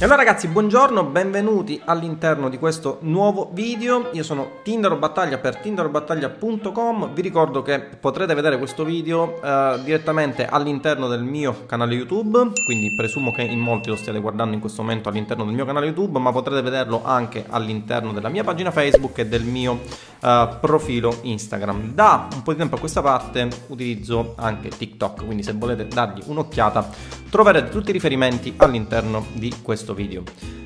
E allora ragazzi, buongiorno, benvenuti all'interno di questo nuovo video. Io sono Tinder Battaglia per tinderbattaglia.com. Vi ricordo che potrete vedere questo video eh, direttamente all'interno del mio canale YouTube, quindi presumo che in molti lo stiate guardando in questo momento all'interno del mio canale YouTube, ma potrete vederlo anche all'interno della mia pagina Facebook e del mio eh, profilo Instagram. Da un po' di tempo a questa parte utilizzo anche TikTok, quindi se volete dargli un'occhiata troverete tutti i riferimenti all'interno di questo questo video.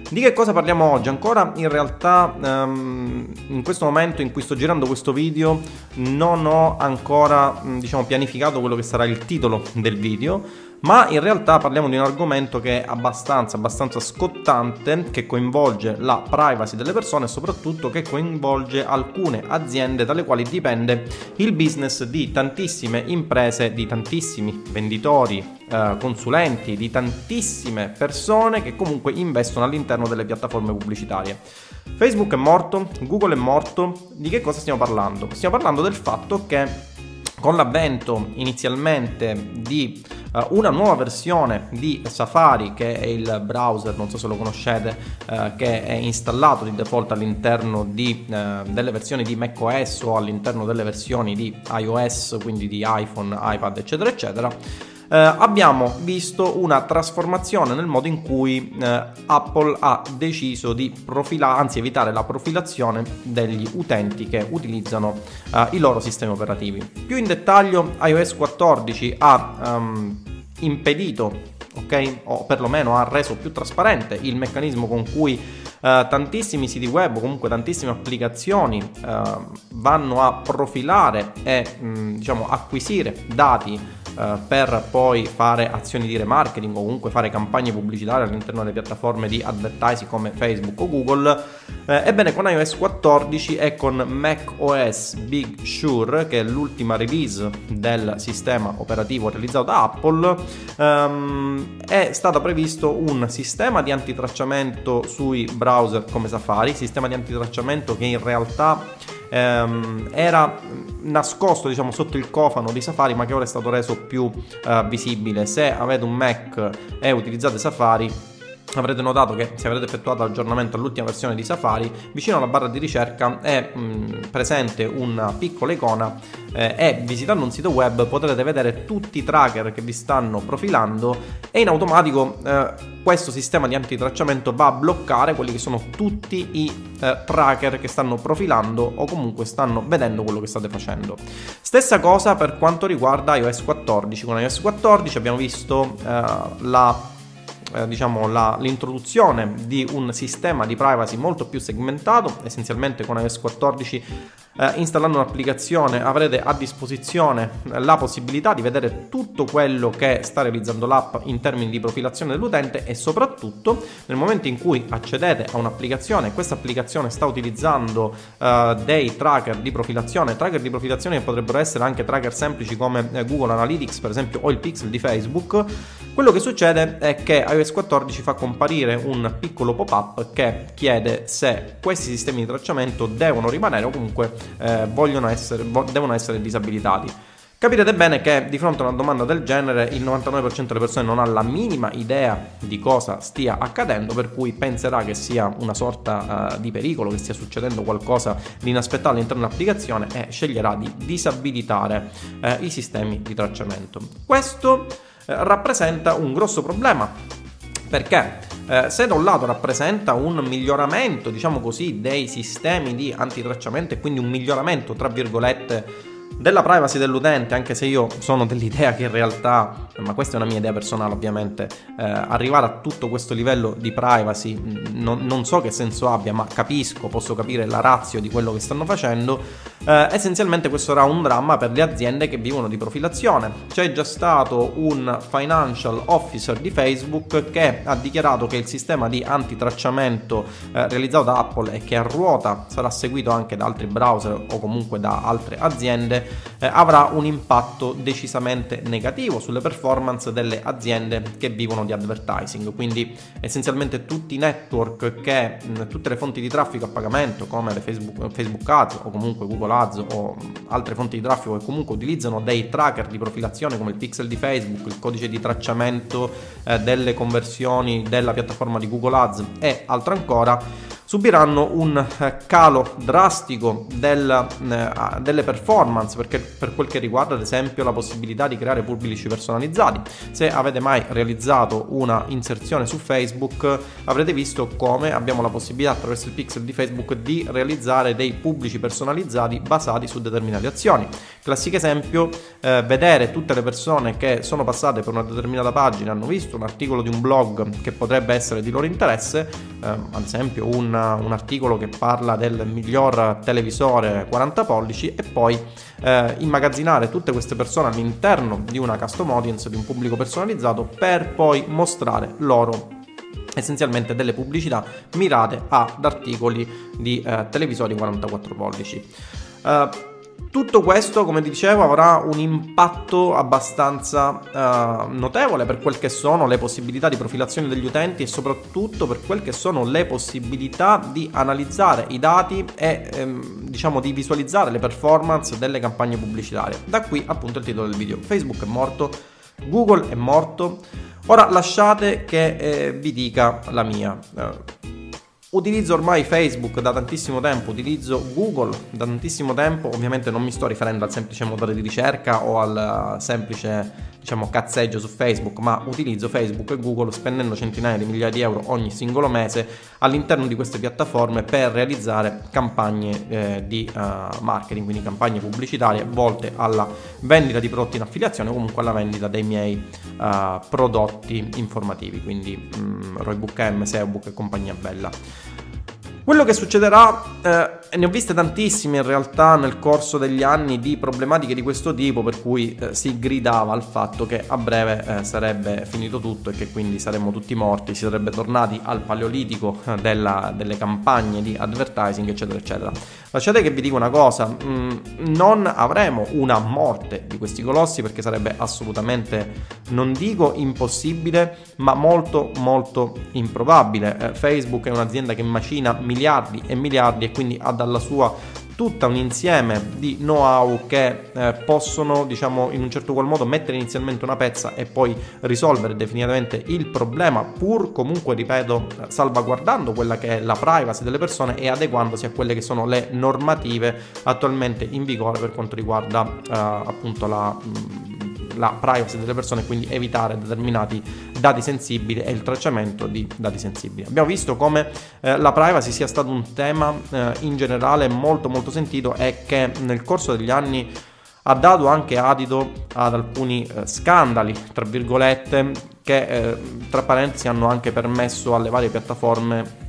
Di che cosa parliamo oggi? Ancora in realtà um, in questo momento in cui sto girando questo video non ho ancora diciamo, pianificato quello che sarà il titolo del video ma in realtà parliamo di un argomento che è abbastanza, abbastanza scottante, che coinvolge la privacy delle persone e soprattutto che coinvolge alcune aziende dalle quali dipende il business di tantissime imprese, di tantissimi venditori, eh, consulenti, di tantissime persone che comunque investono all'interno delle piattaforme pubblicitarie. Facebook è morto, Google è morto, di che cosa stiamo parlando? Stiamo parlando del fatto che con l'avvento inizialmente di una nuova versione di Safari che è il browser, non so se lo conoscete, uh, che è installato di default all'interno di, uh, delle versioni di macOS o all'interno delle versioni di iOS, quindi di iPhone, iPad eccetera eccetera eh, abbiamo visto una trasformazione nel modo in cui eh, Apple ha deciso di profilare, anzi evitare la profilazione degli utenti che utilizzano eh, i loro sistemi operativi. Più in dettaglio, iOS 14 ha um, impedito ok? O perlomeno ha reso più trasparente il meccanismo con cui uh, tantissimi siti web o comunque tantissime applicazioni uh, vanno a profilare e mh, mm, diciamo acquisire dati eh, per poi fare azioni di remarketing o comunque fare campagne pubblicitarie all'interno delle piattaforme di advertising come Facebook o Google. Eh, ebbene, con iOS 14 e con macOS Big Sur, che è l'ultima release del sistema operativo realizzato da Apple, ehm, è stato previsto un sistema di antitracciamento sui browser come Safari, sistema di antitracciamento che in realtà ehm, era nascosto diciamo sotto il cofano di Safari ma che ora è stato reso più eh, visibile. Se avete un Mac e utilizzate Safari avrete notato che se avrete effettuato l'aggiornamento all'ultima versione di Safari, vicino alla barra di ricerca è mh, presente una piccola icona eh, e visitando un sito web potrete vedere tutti i tracker che vi stanno profilando e in automatico eh, questo sistema di antitracciamento va a bloccare quelli che sono tutti i eh, tracker che stanno profilando o comunque stanno vedendo quello che state facendo. Stessa cosa per quanto riguarda iOS 14. Con iOS 14 abbiamo visto eh, la eh, diciamo, la, l'introduzione di un sistema di privacy molto più segmentato, essenzialmente con iOS 14 eh, installando un'applicazione avrete a disposizione la possibilità di vedere tutto quello che sta realizzando l'app in termini di profilazione dell'utente e soprattutto nel momento in cui accedete a un'applicazione questa applicazione sta utilizzando eh, dei tracker di profilazione, tracker di profilazione che potrebbero essere anche tracker semplici come eh, Google Analytics per esempio o il pixel di Facebook, quello che succede è che iOS 14 fa comparire un piccolo pop-up che chiede se questi sistemi di tracciamento devono rimanere o comunque eh, essere, devono essere disabilitati. Capirete bene che di fronte a una domanda del genere il 99% delle persone non ha la minima idea di cosa stia accadendo, per cui penserà che sia una sorta uh, di pericolo, che stia succedendo qualcosa di inaspettato all'interno dell'applicazione e sceglierà di disabilitare uh, i sistemi di tracciamento. Questo rappresenta un grosso problema perché eh, se da un lato rappresenta un miglioramento, diciamo così, dei sistemi di antitracciamento e quindi un miglioramento, tra virgolette, della privacy dell'utente, anche se io sono dell'idea che in realtà, ma questa è una mia idea personale ovviamente, eh, arrivare a tutto questo livello di privacy non, non, so che senso abbia, ma capisco, posso capire la razio di quello che stanno facendo, eh, essenzialmente questo sarà un dramma per le aziende che vivono di profilazione. C'è già stato un financial officer di Facebook che ha dichiarato che il sistema di antitracciamento eh, realizzato da Apple e che a ruota sarà seguito anche da altri browser o comunque da altre aziende eh, avrà un impatto decisamente negativo sulle performance delle aziende che vivono di advertising. Quindi essenzialmente tutti i network che mh, tutte le fonti di traffico a pagamento come Facebook, Facebook Ads o comunque Google Ads o altre fonti di traffico che comunque utilizzano dei tracker di profilazione come il pixel di Facebook, il codice di tracciamento eh, delle conversioni della piattaforma di Google Ads e altro ancora subiranno un eh, calo drastico del, eh, delle performance perché per quel che riguarda ad esempio la possibilità di creare pubblici personalizzati. Se avete mai realizzato una inserzione su Facebook avrete visto come abbiamo la possibilità attraverso il pixel di Facebook di realizzare dei pubblici personalizzati basati su determinate azioni. Classico esempio, eh, vedere tutte le persone che sono passate per una determinata pagina, hanno visto un articolo di un blog che potrebbe essere di loro interesse, eh, ad esempio un un articolo che parla del miglior televisore 40 pollici e poi eh, immagazzinare tutte queste persone all'interno di una custom audience, di un pubblico personalizzato, per poi mostrare loro essenzialmente delle pubblicità mirate ad articoli di eh, televisori 44 pollici. Uh, tutto questo, come dicevo, avrà un impatto abbastanza uh, notevole per quel che sono le possibilità di profilazione degli utenti e soprattutto per quel che sono le possibilità di analizzare i dati e ehm, diciamo di visualizzare le performance delle campagne pubblicitarie. Da qui appunto il titolo del video. Facebook è morto, Google è morto. Ora lasciate che eh, vi dica la mia. Uh, Utilizzo ormai Facebook da tantissimo tempo, utilizzo Google da tantissimo tempo, ovviamente non mi sto riferendo al semplice motore di ricerca o al semplice diciamo cazzeggio su Facebook, ma utilizzo Facebook e Google spendendo centinaia di migliaia di euro ogni singolo mese all'interno di queste piattaforme per realizzare campagne eh, di uh, marketing, quindi campagne pubblicitarie volte alla vendita di prodotti in affiliazione o comunque alla vendita dei miei uh, prodotti informativi, quindi um, Roybook M, SEObook e compagnia bella. Quello che succederà, eh, ne ho viste tantissime in realtà nel corso degli anni di problematiche di questo tipo, per cui eh, si gridava al fatto che a breve eh, sarebbe finito tutto e che quindi saremmo tutti morti, si sarebbe tornati al paleolitico eh, della, delle campagne di advertising, eccetera, eccetera. Lasciate che vi dico una cosa, mh, mm, non avremo una morte di questi colossi perché sarebbe assolutamente, non dico impossibile, ma molto, molto improbabile. Eh, Facebook è un'azienda che macina miliardi e miliardi e quindi ha dalla sua tutta un insieme di know-how che eh, possono, diciamo, in un certo qual modo mettere inizialmente una pezza e poi risolvere definitivamente il problema, pur comunque, ripeto, salvaguardando quella che è la privacy delle persone e adeguandosi a quelle che sono le normative attualmente in vigore per quanto riguarda eh, appunto la mh, la privacy delle persone, quindi evitare determinati dati sensibili e il tracciamento di dati sensibili. Abbiamo visto come eh, la privacy sia stato un tema eh, in generale molto molto sentito e che nel corso degli anni ha dato anche adito ad alcuni eh, scandali, tra virgolette, che eh, tra parentesi hanno anche permesso alle varie piattaforme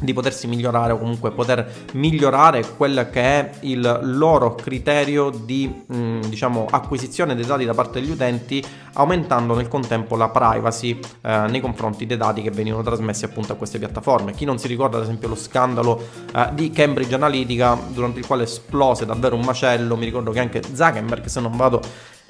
di potersi migliorare o comunque poter migliorare quello che è il loro criterio di mm, diciamo acquisizione dei dati da parte degli utenti aumentando nel contempo la privacy eh, nei confronti dei dati che venivano trasmessi appunto a queste piattaforme. Chi non si ricorda ad esempio lo scandalo eh, di Cambridge Analytica durante il quale esplose davvero un macello. Mi ricordo che anche Zuckerberg se non vado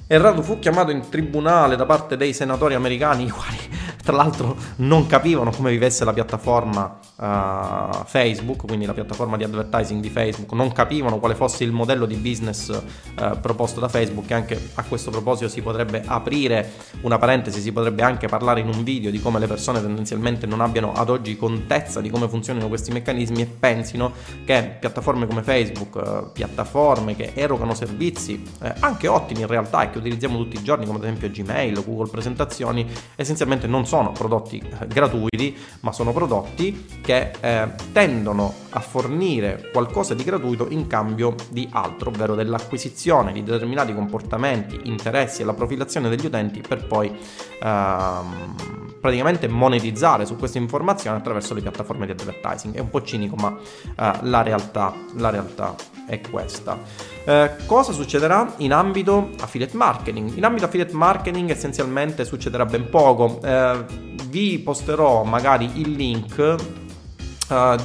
errato fu chiamato in tribunale da parte dei senatori americani i quali tra l'altro non capivano come vivesse la piattaforma uh, Facebook, quindi la piattaforma di advertising di Facebook, non capivano quale fosse il modello di business uh, proposto da Facebook e anche a questo proposito si potrebbe aprire una parentesi, si potrebbe anche parlare in un video di come le persone tendenzialmente non abbiano ad oggi contezza di come funzionano questi meccanismi e pensino che piattaforme come Facebook, uh, piattaforme che erogano servizi eh, anche ottimi in realtà e che utilizziamo tutti i giorni come ad esempio Gmail, Google Presentazioni, essenzialmente non sono prodotti gratuiti, ma sono prodotti che eh, tendono a fornire qualcosa di gratuito in cambio di altro, ovvero dell'acquisizione di determinati comportamenti, interessi e la profilazione degli utenti per poi ehm, praticamente monetizzare su queste informazioni attraverso le piattaforme di advertising. È un po' cinico, ma eh, la, realtà, la realtà è questa. Eh, cosa succederà in ambito affiliate marketing? In ambito affiliate marketing essenzialmente succederà ben poco. Eh, vi posterò magari il link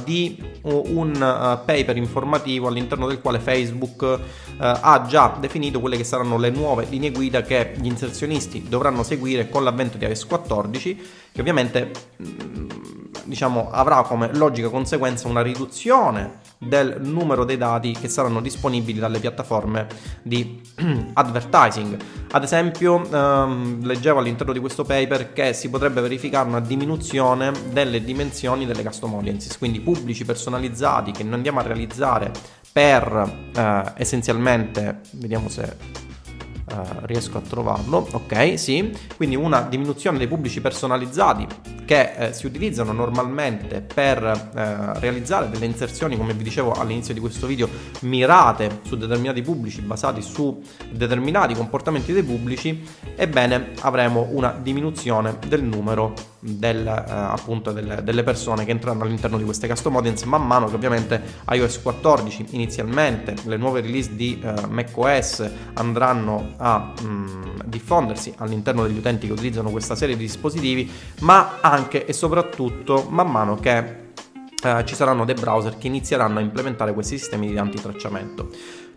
di un uh, paper informativo all'interno del quale Facebook uh, ha già definito quelle che saranno le nuove linee guida che gli inserzionisti dovranno seguire con l'avvento di iOS 14, che ovviamente mm, diciamo, avrà come logica conseguenza una riduzione del numero dei dati che saranno disponibili dalle piattaforme di advertising. Ad esempio, ehm, leggevo all'interno di questo paper che si potrebbe verificare una diminuzione delle dimensioni delle custom audiences, quindi pubblici personalizzati che noi andiamo a realizzare per eh, essenzialmente, vediamo se Uh, riesco a trovarlo, ok, sì, quindi una diminuzione dei pubblici personalizzati che eh, si utilizzano normalmente per eh, realizzare delle inserzioni, come vi dicevo all'inizio di questo video, mirate su determinati pubblici, basati su determinati comportamenti dei pubblici, ebbene avremo una diminuzione del numero del, eh, appunto delle, delle, persone che entreranno all'interno di queste custom audience man mano che ovviamente iOS 14 inizialmente le nuove release di eh, macOS andranno a mh, mm, diffondersi all'interno degli utenti che utilizzano questa serie di dispositivi ma anche e soprattutto man mano che eh, ci saranno dei browser che inizieranno a implementare questi sistemi di antitracciamento.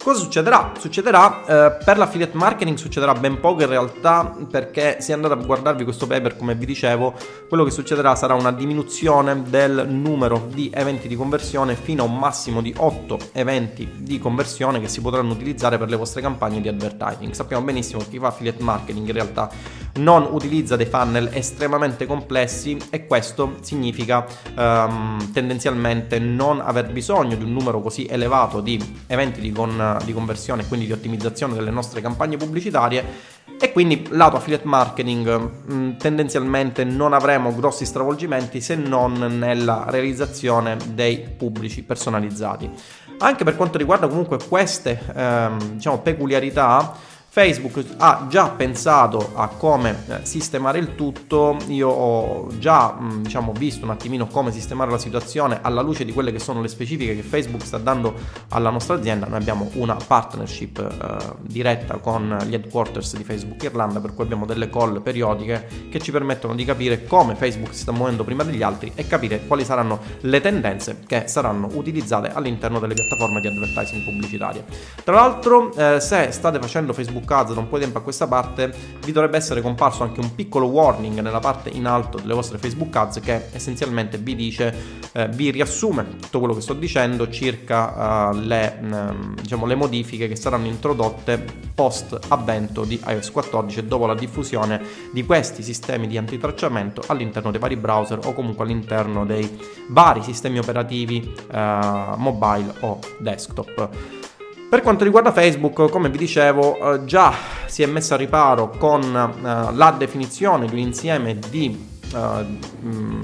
Cosa succederà? Succederà eh, per l'affiliate marketing succederà ben poco in realtà perché se andate a guardarvi questo paper come vi dicevo quello che succederà sarà una diminuzione del numero di eventi di conversione fino a un massimo di 8 eventi di conversione che si potranno utilizzare per le vostre campagne di advertising. Sappiamo benissimo che chi fa affiliate marketing in realtà non utilizza dei funnel estremamente complessi e questo significa um, tendenzialmente non aver bisogno di un numero così elevato di eventi di, di conversione e quindi di ottimizzazione delle nostre campagne pubblicitarie e quindi lato affiliate marketing mh, tendenzialmente non avremo grossi stravolgimenti se non nella realizzazione dei pubblici personalizzati. Anche per quanto riguarda comunque queste ehm, diciamo, peculiarità, Facebook ha già pensato a come eh, sistemare il tutto, io ho già mm, diciamo, visto un attimino come sistemare la situazione alla luce di quelle che sono le specifiche che Facebook sta dando alla nostra azienda, noi abbiamo una partnership eh, diretta con gli headquarters di Facebook Irlanda per cui abbiamo delle call periodiche che ci permettono di capire come Facebook si sta muovendo prima degli altri e capire quali saranno le tendenze che saranno utilizzate all'interno delle piattaforme di advertising pubblicitarie. Tra l'altro eh, se state facendo Facebook Ads da un po' di tempo a questa parte vi dovrebbe essere comparso anche un piccolo warning nella parte in alto delle vostre Facebook Ads che essenzialmente vi dice, eh, vi riassume tutto quello che sto dicendo circa uh, le, um, diciamo, le modifiche che saranno introdotte post avvento di iOS 14 dopo la diffusione di questi sistemi di antitracciamento all'interno dei vari browser o comunque all'interno dei vari sistemi operativi uh, mobile o desktop. Per quanto riguarda Facebook, come vi dicevo, eh, già si è messa a riparo con eh, la definizione di un insieme di Uh,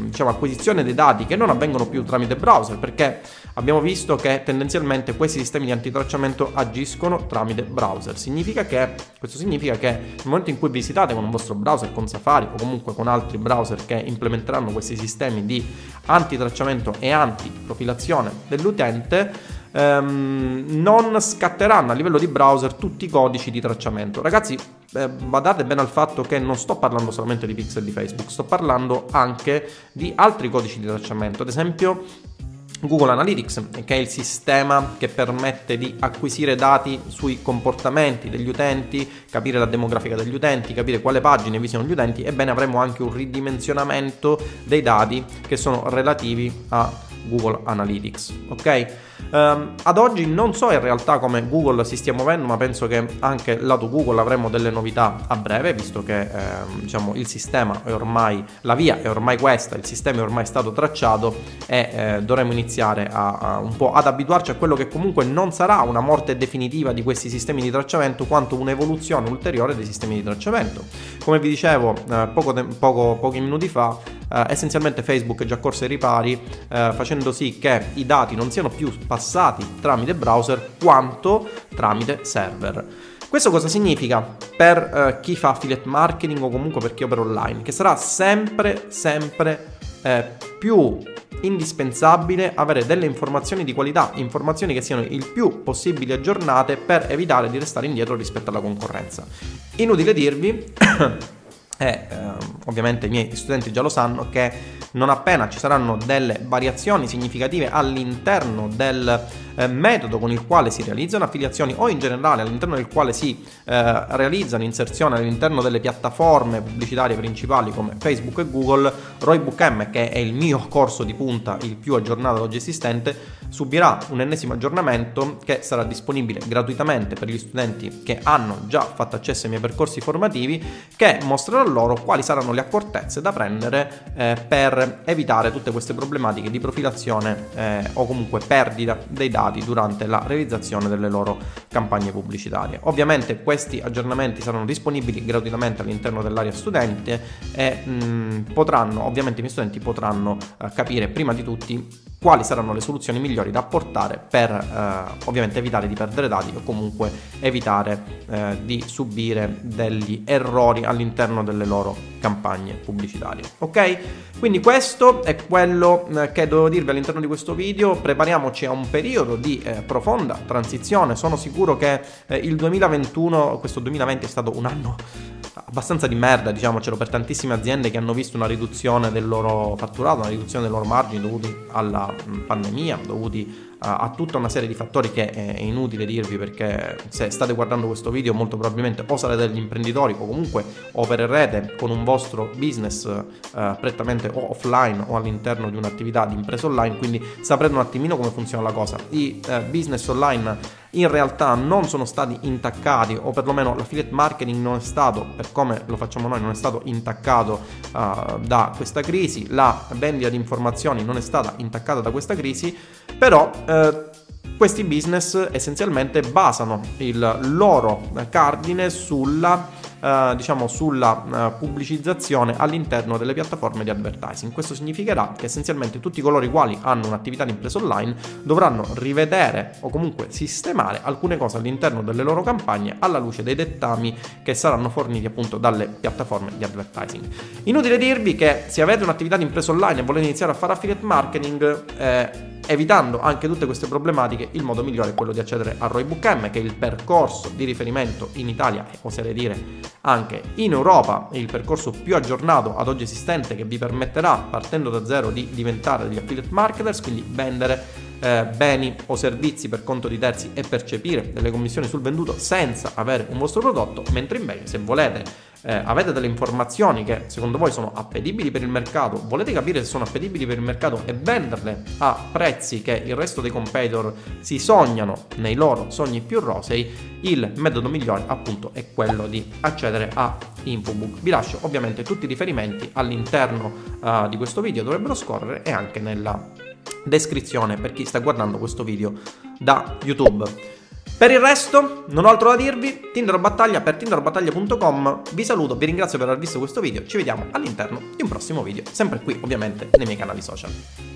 diciamo, acquisizione dei dati che non avvengono più tramite browser perché abbiamo visto che tendenzialmente questi sistemi di antitracciamento agiscono tramite browser. Significa che, questo significa che nel momento in cui visitate con un vostro browser con Safari o comunque con altri browser che implementeranno questi sistemi di antitracciamento e antiprofilazione dell'utente ehm, non scatteranno a livello di browser tutti i codici di tracciamento. Ragazzi, eh, badate bene al fatto che non sto parlando solamente di pixel di Facebook, sto parlando anche di altri codici di tracciamento, ad esempio Google Analytics, che è il sistema che permette di acquisire dati sui comportamenti degli utenti, capire la demografica degli utenti, capire quale pagine visitano gli utenti, ebbene avremo anche un ridimensionamento dei dati che sono relativi a Google Analytics, ok? Um, ad oggi non so in realtà come Google si stia muovendo, ma penso che anche lato Google avremo delle novità a breve, visto che ehm, diciamo, il sistema è ormai, la via è ormai questa, il sistema è ormai stato tracciato e eh, dovremo iniziare a, a un po' ad abituarci a quello che comunque non sarà una morte definitiva di questi sistemi di tracciamento, quanto un'evoluzione ulteriore dei sistemi di tracciamento. Come vi dicevo eh, poco poco, pochi minuti fa, eh, essenzialmente Facebook è già corso ai ripari, eh, facendo sì che i dati non siano più passati tramite browser quanto tramite server. Questo cosa significa per eh, chi fa affiliate marketing o comunque per chi opera online? Che sarà sempre, sempre eh, più indispensabile avere delle informazioni di qualità, informazioni che siano il più possibile aggiornate per evitare di restare indietro rispetto alla concorrenza. Inutile dirvi e eh, ovviamente i miei studenti già lo sanno che non appena ci saranno delle variazioni significative all'interno del eh, metodo con il quale si realizzano affiliazioni o in generale all'interno del quale si eh, realizzano inserzioni all'interno delle piattaforme pubblicitarie principali come Facebook e Google, Roybook M, che è il mio corso di punta, il più aggiornato ad oggi esistente, subirà un ennesimo aggiornamento che sarà disponibile gratuitamente per gli studenti che hanno già fatto accesso ai miei percorsi formativi, che mostrerà loro quali saranno le accortezze da prendere eh, per evitare tutte queste problematiche di profilazione eh, o comunque perdita dei dati durante la realizzazione delle loro campagne pubblicitarie. Ovviamente questi aggiornamenti saranno disponibili gratuitamente all'interno dell'area studente e mh, potranno, ovviamente i miei studenti potranno eh, capire prima di tutti quali saranno le soluzioni migliori da apportare per eh, ovviamente evitare di perdere dati o comunque evitare eh, di subire degli errori all'interno delle loro campagne pubblicitarie. Ok? Quindi questo è quello eh, che dovevo dirvi all'interno di questo video. Prepariamoci a un periodo di eh, profonda transizione. Sono sicuro che eh, il 2021, questo 2020 è stato un anno abbastanza di merda, diciamocelo, per tantissime aziende che hanno visto una riduzione del loro fatturato, una riduzione dei loro margini dovuti alla pandemia, dovuti a tutta una serie di fattori che è inutile dirvi perché se state guardando questo video molto probabilmente o sarete degli imprenditori o comunque opererete con un vostro business eh, prettamente o offline o all'interno di un'attività di impresa online, quindi saprete un attimino come funziona la cosa. I eh, business online in realtà non sono stati intaccati o perlomeno l'affiliate marketing non è stato, per come lo facciamo noi, non è stato intaccato uh, da questa crisi, la vendita di informazioni non è stata intaccata da questa crisi, però uh, questi business essenzialmente basano il loro cardine sulla eh, diciamo sulla uh, pubblicizzazione all'interno delle piattaforme di advertising. Questo significherà che essenzialmente tutti coloro i quali hanno un'attività di impresa online dovranno rivedere o comunque sistemare alcune cose all'interno delle loro campagne alla luce dei dettami che saranno forniti appunto dalle piattaforme di advertising. Inutile dirvi che se avete un'attività di impresa online e volete iniziare a fare affiliate marketing, eh, evitando anche tutte queste problematiche, il modo migliore è quello di accedere a Roybook M, che è il percorso di riferimento in Italia e oserei dire anche in Europa, il percorso più aggiornato ad oggi esistente che vi permetterà, partendo da zero, di diventare degli affiliate marketers, quindi vendere eh, beni o servizi per conto di terzi e percepire delle commissioni sul venduto senza avere un vostro prodotto, mentre invece se volete eh, avete delle informazioni che secondo voi sono appetibili per il mercato, volete capire se sono appetibili per il mercato e venderle a prezzi che il resto dei competitor si sognano nei loro sogni più rosei, il metodo migliore appunto è quello di accedere a Infobook. Vi lascio ovviamente tutti i riferimenti all'interno uh, di questo video, dovrebbero scorrere e anche nella descrizione per chi sta guardando questo video da YouTube. Per il resto, non ho altro da dirvi, Tinder Battaglia per tinderbattaglia.com, vi saluto, vi ringrazio per aver visto questo video, ci vediamo all'interno di un prossimo video, sempre qui ovviamente nei miei canali social.